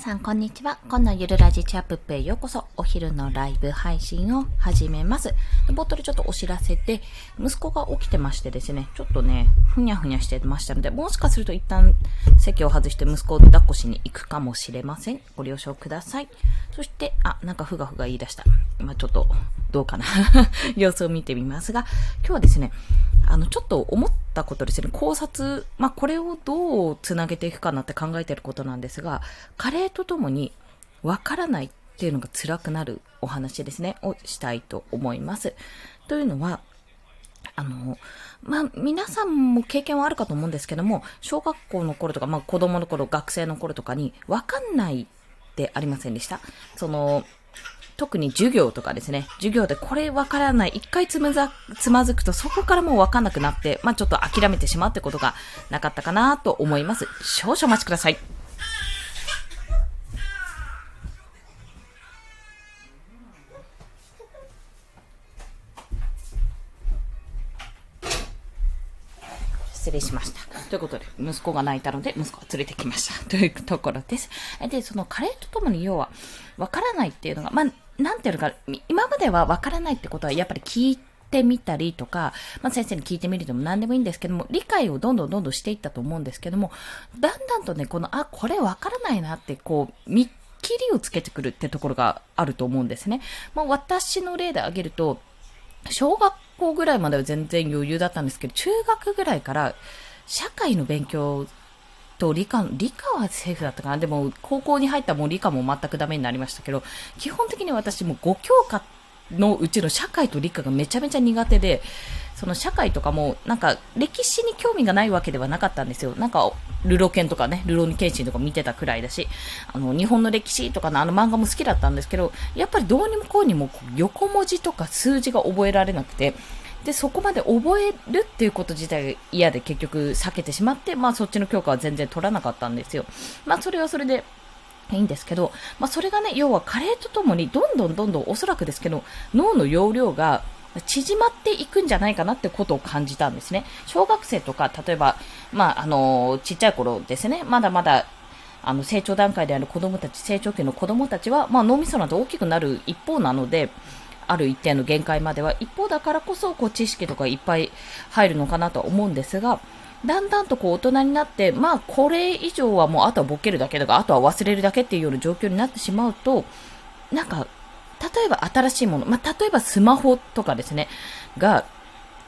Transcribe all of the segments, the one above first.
さん、こんにちは。今のゆるラジチャップペへようこそ。お昼のライブ配信を始めます。冒頭でちょっとお知らせで、息子が起きてましてですね、ちょっとね、ふにゃふにゃしてましたので、もしかすると一旦席を外して息子を抱っこしに行くかもしれません。ご了承ください。そして、あ、なんかふがふが言い出した。今ちょっと、どうかな 様子を見てみますが、今日はですね、あの、ちょっと思ったことですね、考察、まあ、これをどうつなげていくかなって考えてることなんですが、加齢とともに、わからないっていうのが辛くなるお話ですね、をしたいと思います。というのは、あの、まあ、皆さんも経験はあるかと思うんですけども、小学校の頃とか、まあ、子供の頃、学生の頃とかに、わかんないってありませんでした？その、特に授業とかですね、授業でこれわからない、一回つまざ、つまずくとそこからもうわかんなくなって、まあちょっと諦めてしまうってことがなかったかなと思います。少々お待ちください。失礼しました。ということで、息子が泣いたので、息子を連れてきました。というところです。で、そのカレーとともに要は、わからないっていうのが、まあ、なんていうのか、今まではわからないってことはやっぱり聞いてみたりとか、まあ、先生に聞いてみるでも何でもいいんですけども、理解をどんどんどんどんしていったと思うんですけども、だんだんとね、この、あ、これわからないなって、こう、見切りをつけてくるってところがあると思うんですね。まあ、私の例で挙げると、小学校ぐらいまでは全然余裕だったんですけど、中学ぐらいから社会の勉強と理科、理科はセーフだったかな。でも、高校に入ったもう理科も全くダメになりましたけど、基本的に私も5教科のうちの社会と理科がめちゃめちゃ苦手で、その社会とかも、なんか歴史に興味がないわけではなかったんですよ。なんか、ルロケンとかね、ルロニケンシンとか見てたくらいだし、あの、日本の歴史とかのあの漫画も好きだったんですけど、やっぱりどうにもこうにも横文字とか数字が覚えられなくて、で、そこまで覚えるっていうこと自体が嫌で結局避けてしまって、まあそっちの教科は全然取らなかったんですよ。まあそれはそれで、いいんですけど、まあそれがね、要は加齢とともにどんどんどんどんおそらくですけど、脳の容量が縮まっていくんじゃないかなってことを感じたんですね。小学生とか、例えば、まああの、ちっちゃい頃ですね、まだまだあの成長段階である子供たち、成長期の子供たちは、まあ脳みそなど大きくなる一方なので、ある一定の限界までは、一方だからこそ、こう、知識とかいっぱい入るのかなとは思うんですが、だんだんとこう大人になって、まあこれ以上はもうあとはボケるだけとか、あとは忘れるだけっていうような状況になってしまうと、なんか、例えば新しいもの、まあ例えばスマホとかですね、が、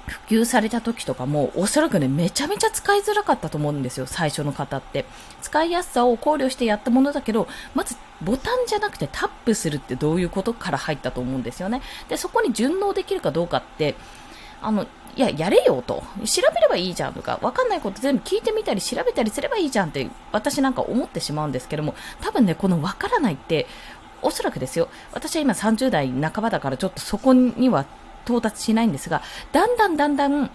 普及された時とかも、おそらくね、めちゃめちゃ使いづらかったと思うんですよ、最初の方って。使いやすさを考慮してやったものだけど、まずボタンじゃなくてタップするってどういうことから入ったと思うんですよね。で、そこに順応できるかどうかって、あの、いや、やれよと。調べればいいじゃんとか、わかんないこと全部聞いてみたり調べたりすればいいじゃんって、私なんか思ってしまうんですけども、多分ね、このわからないって、おそらくですよ。私は今30代半ばだからちょっとそこには到達しないんですが、だんだんだんだん、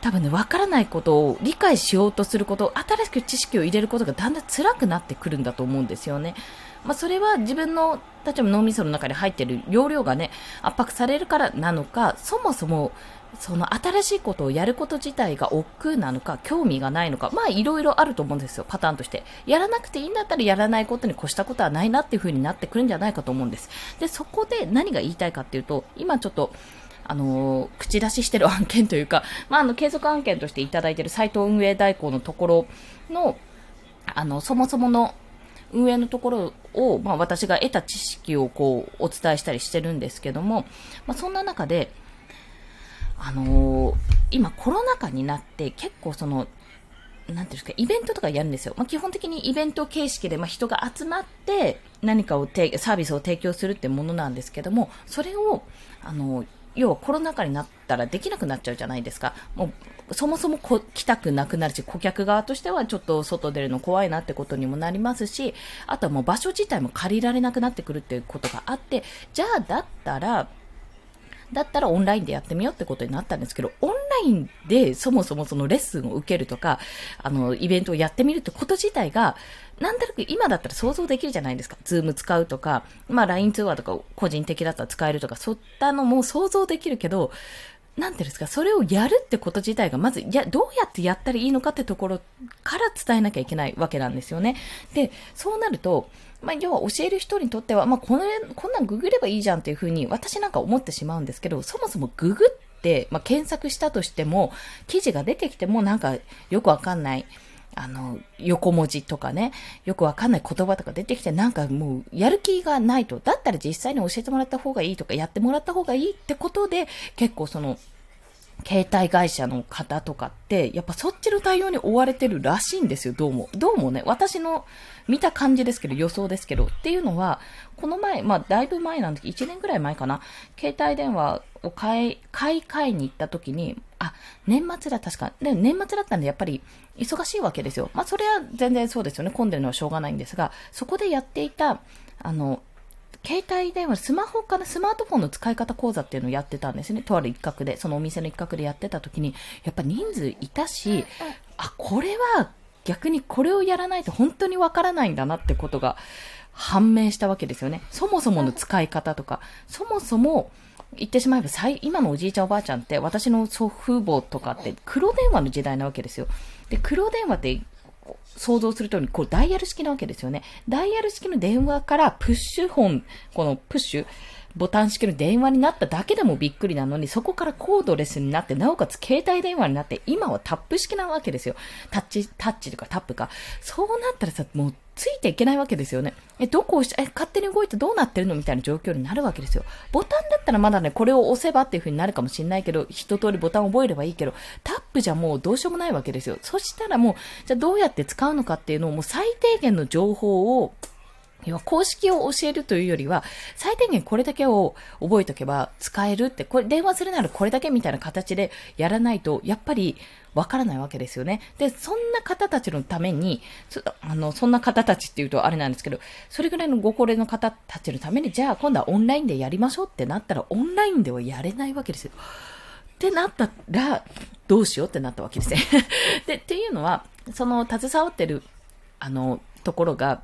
多分ね、わからないことを理解しようとすること、新しく知識を入れることがだんだん辛くなってくるんだと思うんですよね。まあ、それは自分の、例えば脳みその中に入っている容量がね、圧迫されるからなのか、そもそも、その新しいことをやること自体が億劫なのか、興味がないのか、まあいろいろあると思うんですよ、パターンとして。やらなくていいんだったらやらないことに越したことはないなっていう風になってくるんじゃないかと思うんです。で、そこで何が言いたいかっていうと、今ちょっと、あの、口出ししてる案件というか、まあ、あの、継続案件としていただいてるサイト運営代行のところの、あの、そもそもの運営のところを、まあ、私が得た知識をこう、お伝えしたりしてるんですけども、まあ、そんな中で、あのー、今コロナ禍になって結構その、なんていうんですか、イベントとかやるんですよ。まあ、基本的にイベント形式で、まあ、人が集まって何かをてサービスを提供するってものなんですけども、それを、あのー、要はコロナ禍になったらできなくなっちゃうじゃないですか。もう、そもそもこ来たくなくなるし、顧客側としてはちょっと外出るの怖いなってことにもなりますし、あとはもう場所自体も借りられなくなってくるっていうことがあって、じゃあだったら、だったらオンラインでやってみようってことになったんですけど、オンラインでそもそもそのレッスンを受けるとか、あの、イベントをやってみるってこと自体が、なんとなく今だったら想像できるじゃないですか。ズーム使うとか、まあ LINE 通話とか個人的だったら使えるとか、そういったのも想像できるけど、なんていうんですか、それをやるってこと自体が、まず、や、どうやってやったらいいのかってところから伝えなきゃいけないわけなんですよね。で、そうなると、まあ、要は教える人にとっては、まあ、この、こんなんググればいいじゃんっていうふうに私なんか思ってしまうんですけど、そもそもググって、まあ、検索したとしても、記事が出てきてもなんかよくわかんない。あの、横文字とかね、よくわかんない言葉とか出てきて、なんかもう、やる気がないと。だったら実際に教えてもらった方がいいとか、やってもらった方がいいってことで、結構その、携帯会社の方とかって、やっぱそっちの対応に追われてるらしいんですよ、どうも。どうもね、私の見た感じですけど、予想ですけど。っていうのは、この前、まあ、だいぶ前なんで、1年ぐらい前かな、携帯電話を買い、買い替えに行った時に、あ、年末だ、確か。で、年末だったんで、やっぱり、忙しいわけですよ。まあ、それは全然そうですよね。混んでるのはしょうがないんですが、そこでやっていた、あの、携帯電話、スマホかな、スマートフォンの使い方講座っていうのをやってたんですね。とある一角で、そのお店の一角でやってた時に、やっぱ人数いたし、あ、これは逆にこれをやらないと本当にわからないんだなってことが判明したわけですよね。そもそもの使い方とか、そもそも、言ってしまえば、今のおじいちゃんおばあちゃんって、私の祖父母とかって黒電話の時代なわけですよ。で、黒電話って想像する通り、こうダイヤル式なわけですよね。ダイヤル式の電話からプッシュ本、このプッシュ、ボタン式の電話になっただけでもびっくりなのに、そこからコードレスになって、なおかつ携帯電話になって、今はタップ式なわけですよ。タッチ、タッチとかタップか。そうなったらさ、もうついていけないわけですよね。え、どこをし、え、勝手に動いてどうなってるのみたいな状況になるわけですよ。ボタンだったらまだね、これを押せばっていう風になるかもしれないけど、一通りボタン覚えればいいけど、タップじゃもうどうしようもないわけですよ。そしたらもう、じゃあどうやって使うのかっていうのをもう最低限の情報を、要は公式を教えるというよりは、最低限これだけを覚えとけば使えるって、これ電話するならこれだけみたいな形でやらないと、やっぱりわからないわけですよね。で、そんな方たちのために、あの、そんな方たちっていうとあれなんですけど、それぐらいのご高齢の方たちのために、じゃあ今度はオンラインでやりましょうってなったら、オンラインではやれないわけですよ。ってなったら、どうしようってなったわけですね。で、っていうのは、その携わってる、あの、ところが、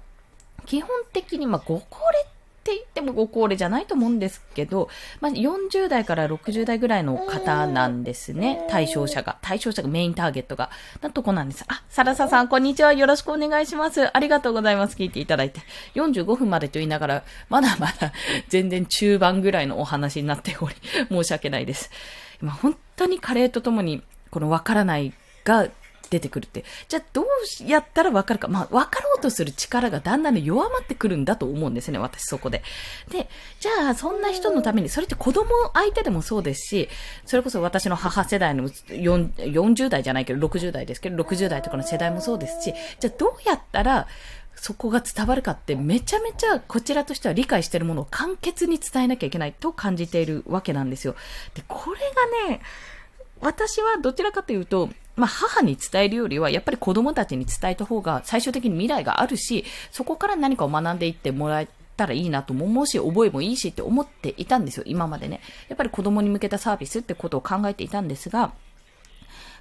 基本的に、まあ、ご高齢って言ってもご高齢じゃないと思うんですけど、まあ、40代から60代ぐらいの方なんですね。対象者が。対象者がメインターゲットが。なとこなんです。あ、サラサさん、こんにちは。よろしくお願いします。ありがとうございます。聞いていただいて。45分までと言いながら、まだまだ全然中盤ぐらいのお話になっており、申し訳ないです。今、本当にカレーとともに、このわからないが出てくるって。じゃあどうやったらわかるか。まあ、わかろうとする力がだんだん弱まってくるんだと思うんですね、私そこで。で、じゃあそんな人のために、それって子供相手でもそうですし、それこそ私の母世代の40代じゃないけど60代ですけど、60代とかの世代もそうですし、じゃあどうやったら、そこが伝わるかってめちゃめちゃこちらとしては理解してるものを簡潔に伝えなきゃいけないと感じているわけなんですよ。で、これがね、私はどちらかというと、まあ、母に伝えるよりは、やっぱり子供たちに伝えた方が最終的に未来があるし、そこから何かを学んでいってもらえたらいいなと思うし、覚えもいいしって思っていたんですよ、今までね。やっぱり子供に向けたサービスってことを考えていたんですが、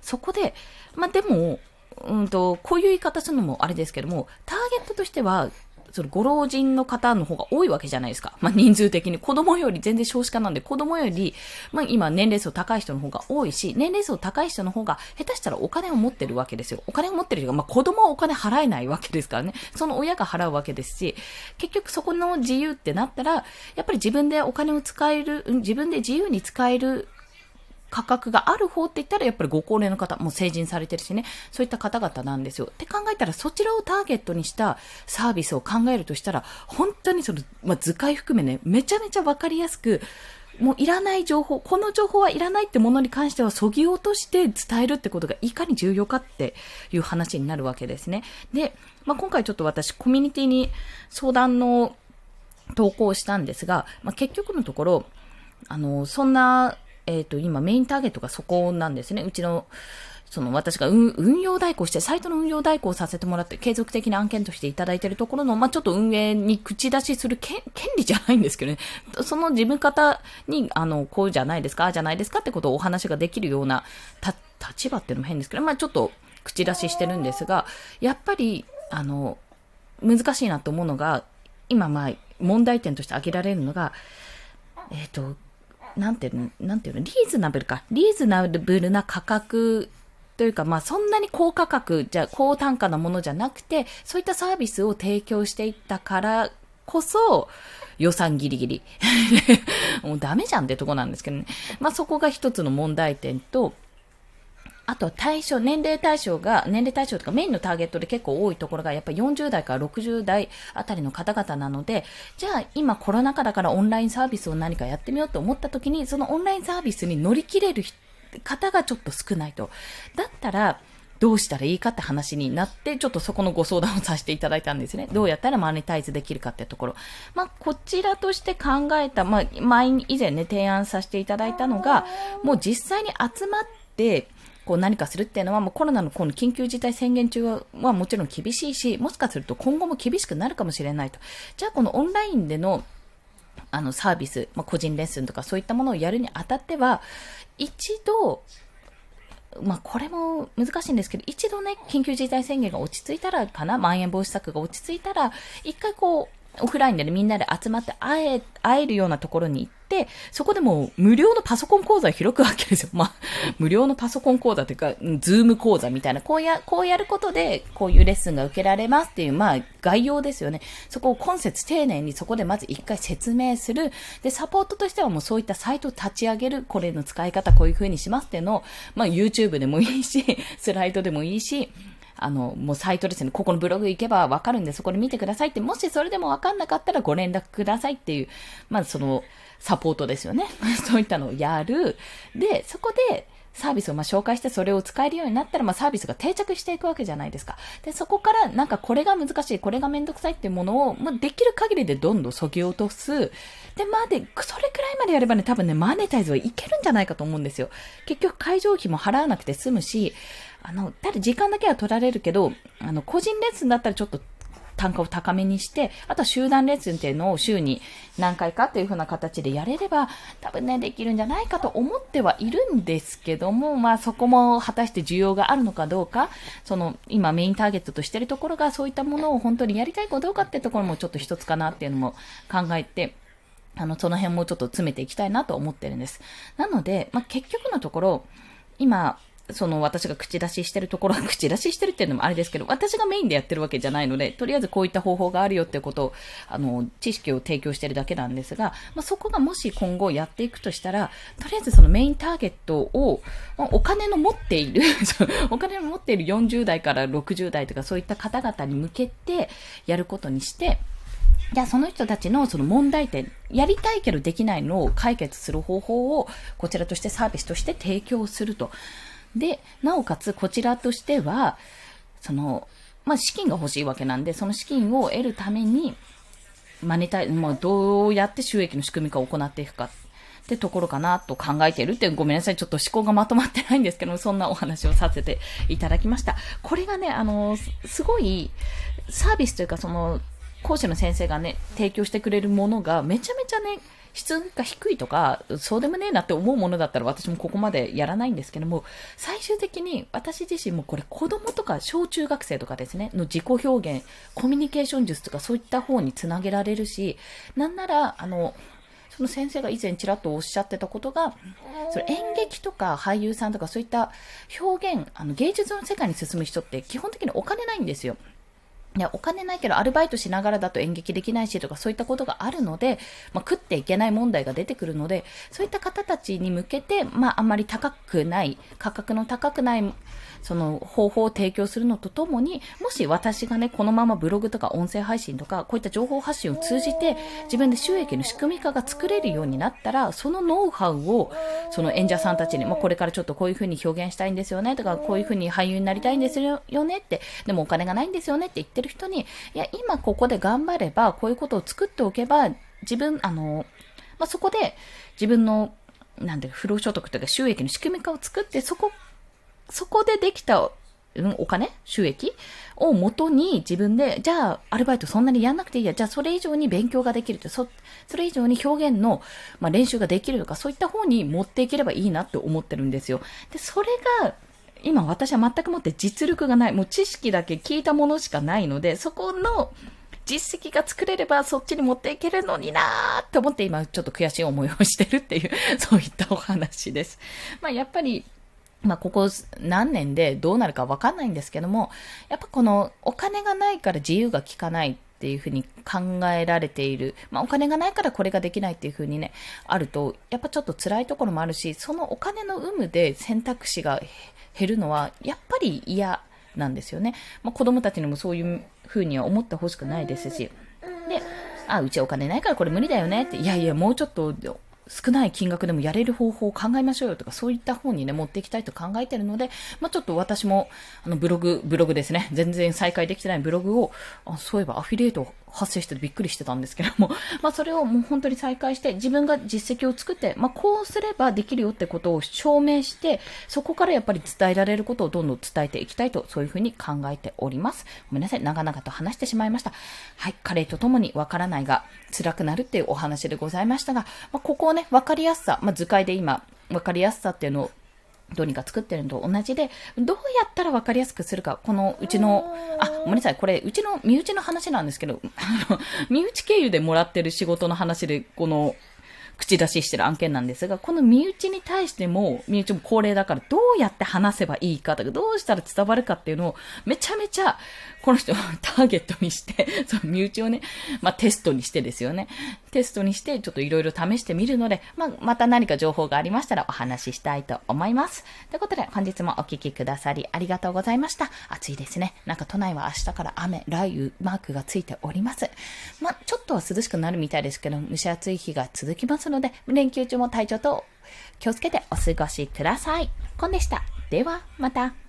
そこで、まあ、でも、うんと、こういう言い方するのもあれですけども、ターゲットとしては、そのご老人の方の方が多いわけじゃないですか。まあ、人数的に。子供より全然少子化なんで、子供より、まあ、今年齢層高い人の方が多いし、年齢層高い人の方が下手したらお金を持ってるわけですよ。お金を持ってる人が、まあ、子供はお金払えないわけですからね。その親が払うわけですし、結局そこの自由ってなったら、やっぱり自分でお金を使える、自分で自由に使える価格がある方って言ったらやっぱりご高齢の方、もう成人されてるしね、そういった方々なんですよ。って考えたらそちらをターゲットにしたサービスを考えるとしたら、本当にその、まあ、図解含めね、めちゃめちゃわかりやすく、もういらない情報、この情報はいらないってものに関しては、そぎ落として伝えるってことがいかに重要かっていう話になるわけですね。で、まあ、今回ちょっと私、コミュニティに相談の投稿をしたんですが、まあ、結局のところ、あの、そんなえっ、ー、と、今メインターゲットがそこなんですね。うちの、その私が運用代行して、サイトの運用代行させてもらって、継続的な案件としていただいているところの、まあ、ちょっと運営に口出しする権利じゃないんですけどね、その自分方に、あの、こうじゃないですか、ああじゃないですかってことをお話ができるような、立場っていうのも変ですけど、まあ、ちょっと口出ししてるんですが、やっぱり、あの、難しいなと思うのが、今、まあ、問題点として挙げられるのが、えっ、ー、と、なんていうの、なんていうの、リーズナブルか。リーズナブルな価格というか、まあそんなに高価格じゃ、高単価なものじゃなくて、そういったサービスを提供していったからこそ、予算ギリギリ。もうダメじゃんってとこなんですけどね。まあそこが一つの問題点と、あと対象、年齢対象が、年齢対象とかメインのターゲットで結構多いところがやっぱり40代から60代あたりの方々なので、じゃあ今コロナ禍だからオンラインサービスを何かやってみようと思った時に、そのオンラインサービスに乗り切れる方がちょっと少ないと。だったら、どうしたらいいかって話になって、ちょっとそこのご相談をさせていただいたんですね。どうやったらマネタイズできるかってところ。まあ、こちらとして考えた、まあ、前以前ね、提案させていただいたのが、もう実際に集まって、こう何かするっていうのは、もうコロナのこの緊急事態宣言中はもちろん厳しいし、もしかすると今後も厳しくなるかもしれないと。じゃあこのオンラインでのあのサービス、まあ、個人レッスンとかそういったものをやるにあたっては、一度、まあ、これも難しいんですけど、一度ね、緊急事態宣言が落ち着いたらかな、まん延防止策が落ち着いたら、一回こう、オフラインでね、みんなで集まって会え、会えるようなところに行って、そこでも無料のパソコン講座を開くわけですよ。まあ、無料のパソコン講座というか、ズーム講座みたいな、こうや、こうやることで、こういうレッスンが受けられますっていう、まあ、概要ですよね。そこを懇切丁寧にそこでまず一回説明する。で、サポートとしてはもうそういったサイトを立ち上げる。これの使い方こういう風にしますっていうのを、まあ、YouTube でもいいし、スライドでもいいし、あの、もうサイトですね、ここのブログ行けばわかるんで、そこで見てくださいって、もしそれでもわかんなかったらご連絡くださいっていう、まずその、サポートですよね。そういったのをやる。で、そこで、サービスをま紹介してそれを使えるようになったら、まあ、サービスが定着していくわけじゃないですか。で、そこからなんかこれが難しい、これがめんどくさいっていうものを、まあ、できる限りでどんどん削ぎ落とす。で、まあで、それくらいまでやればね、多分ね、マネタイズはいけるんじゃないかと思うんですよ。結局会場費も払わなくて済むし、あの、ただ時間だけは取られるけど、あの、個人レッスンだったらちょっと単価を高めにして、あとは集団レッスンっていうのを週に何回かっていう風な形でやれれば、多分ね、できるんじゃないかと思ってはいるんですけども、まあそこも果たして需要があるのかどうか、その今メインターゲットとしてるところがそういったものを本当にやりたいかどうかっていうところもちょっと一つかなっていうのも考えて、あの、その辺もちょっと詰めていきたいなと思ってるんです。なので、まあ結局のところ、今、その私が口出ししてるところは口出ししてるっていうのもあれですけど、私がメインでやってるわけじゃないので、とりあえずこういった方法があるよってことを、あの、知識を提供してるだけなんですが、まあ、そこがもし今後やっていくとしたら、とりあえずそのメインターゲットを、お金の持っている お金の持っている40代から60代とかそういった方々に向けてやることにして、じゃあその人たちのその問題点、やりたいけどできないのを解決する方法をこちらとしてサービスとして提供すると。で、なおかつこちらとしては、その、まあ、資金が欲しいわけなんで、その資金を得るために、マネタイ、まあ、どうやって収益の仕組み化を行っていくかってところかなと考えているって、ごめんなさい。ちょっと思考がまとまってないんですけど、そんなお話をさせていただきました。これがね、あの、すごい、サービスというか、その、講師の先生がね、提供してくれるものがめちゃめちゃね、質が低いとか、そうでもねえなって思うものだったら私もここまでやらないんですけども、最終的に私自身もこれ子供とか小中学生とかですね、の自己表現、コミュニケーション術とかそういった方につなげられるし、なんなら、あの、その先生が以前ちらっとおっしゃってたことが、それ演劇とか俳優さんとかそういった表現、あの芸術の世界に進む人って基本的にお金ないんですよ。いや、お金ないけどアルバイトしながらだと演劇できないしとかそういったことがあるので、まあ、食っていけない問題が出てくるので、そういった方たちに向けて、まあ、あんまり高くない、価格の高くないその方法を提供するのとともに、もし私がね、このままブログとか音声配信とか、こういった情報発信を通じて、自分で収益の仕組み化が作れるようになったら、そのノウハウを、その演者さんたちに、まあ、これからちょっとこういう風に表現したいんですよね、とか、こういう風に俳優になりたいんですよねって、でもお金がないんですよねって言ってる人に、いや、今ここで頑張れば、こういうことを作っておけば、自分、あの、まあ、そこで自分のなんで、不労所得というか収益の仕組み化を作って、そこそこでできた、うん、お金収益をもとに自分で、じゃあ、アルバイトそんなにやんなくていいや。じゃあ、それ以上に勉強ができると。そ、それ以上に表現の、まあ、練習ができるとか、そういった方に持っていければいいなって思ってるんですよ。で、それが、今私は全くもって実力がない。もう知識だけ聞いたものしかないので、そこの実績が作れればそっちに持っていけるのになーって思って今ちょっと悔しい思いをしてるっていう、そういったお話です。まあやっぱり、まあ、ここ何年でどうなるかわかんないんですけども、やっぱこのお金がないから自由が利かないっていうふうに考えられている。まあ、お金がないからこれができないっていうふうにね、あると、やっぱちょっと辛いところもあるし、そのお金の有無で選択肢が減るのは、やっぱり嫌なんですよね。まあ、子供たちにもそういうふうには思ってほしくないですし。で、あ、うちお金ないからこれ無理だよねって、いやいや、もうちょっと少ない金額でもやれる方法を考えましょうよとか、そういった方にね、持っていきたいと考えてるので、まあ、ちょっと私も、あの、ブログ、ブログですね。全然再開できてないブログを、あそういえばアフィリエイト発生しててびっくりしてたんですけども、まあ、それをもう本当に再開して、自分が実績を作って、まあ、こうすればできるよってことを証明して、そこからやっぱり伝えられることをどんどん伝えていきたいと、そういうふうに考えております。ごめんなさい。長々と話してしまいました。はい。彼と共にわからないが、辛くなるっていうお話でございましたが、まあ、ここをね、わかりやすさ、まあ、図解で今、わかりやすさっていうのをどうにか作ってるのと同じで、どうやったら分かりやすくするか、このうちの、あ、ごめんなさい、これ、うちの身内の話なんですけど、あの、身内経由でもらってる仕事の話で、この、口出ししてる案件なんですが、この身内に対しても、身内も高齢だから、どうやって話せばいいかとか、どうしたら伝わるかっていうのを、めちゃめちゃ、この人をターゲットにして、その身内をね、まあ、テストにしてですよね。テストにして、ちょっといろいろ試してみるので、まあ、また何か情報がありましたらお話ししたいと思います。ということで、本日もお聴きくださりありがとうございました。暑いですね。なんか都内は明日から雨、雷雨、マークがついております。まあ、ちょっとは涼しくなるみたいですけど、蒸し暑い日が続きますますので、連休中も体調と気をつけてお過ごしください。コンでした。では、また。